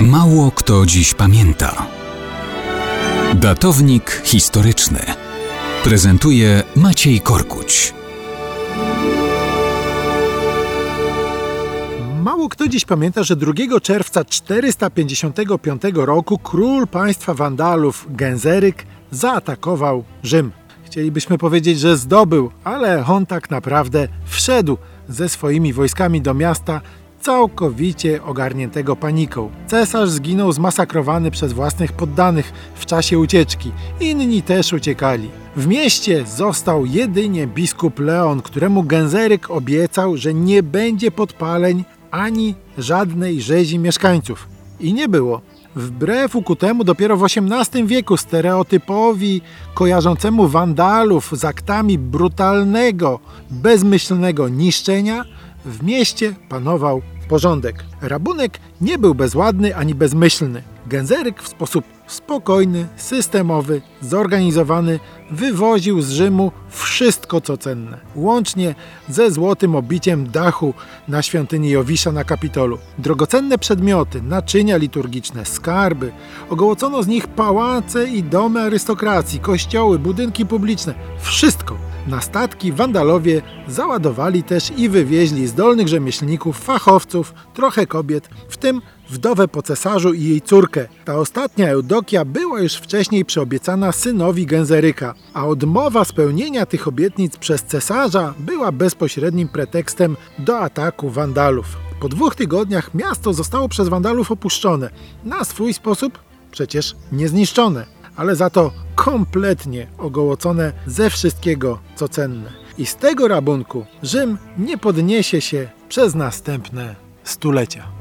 Mało kto dziś pamięta. Datownik historyczny prezentuje Maciej Korkuć. Mało kto dziś pamięta, że 2 czerwca 455 roku król państwa Wandalów Genzeryk zaatakował Rzym. Chcielibyśmy powiedzieć, że zdobył, ale on tak naprawdę wszedł ze swoimi wojskami do miasta całkowicie ogarniętego paniką. Cesarz zginął zmasakrowany przez własnych poddanych w czasie ucieczki. Inni też uciekali. W mieście został jedynie biskup Leon, któremu Genzeryk obiecał, że nie będzie podpaleń ani żadnej rzezi mieszkańców. I nie było. Wbrew ukutemu dopiero w XVIII wieku stereotypowi kojarzącemu wandalów z aktami brutalnego, bezmyślnego niszczenia, w mieście panował porządek. Rabunek nie był bezładny ani bezmyślny. Genzeryk w sposób spokojny, systemowy, zorganizowany wywoził z Rzymu wszystko co cenne, łącznie ze złotym obiciem dachu na świątyni Jowisza na Kapitolu. Drogocenne przedmioty, naczynia liturgiczne, skarby, ogołocono z nich pałace i domy arystokracji, kościoły, budynki publiczne, wszystko. Na statki Wandalowie załadowali też i wywieźli zdolnych rzemieślników, fachowców, trochę kobiet, w tym wdowę po cesarzu i jej córkę. Ta ostatnia Eudokia była już wcześniej przyobiecana synowi Genzeryka, a odmowa spełnienia tych obietnic przez cesarza była bezpośrednim pretekstem do ataku Wandalów. Po dwóch tygodniach miasto zostało przez Wandalów opuszczone, na swój sposób przecież niezniszczone, ale za to kompletnie ogołocone ze wszystkiego co cenne. I z tego rabunku Rzym nie podniesie się przez następne stulecia.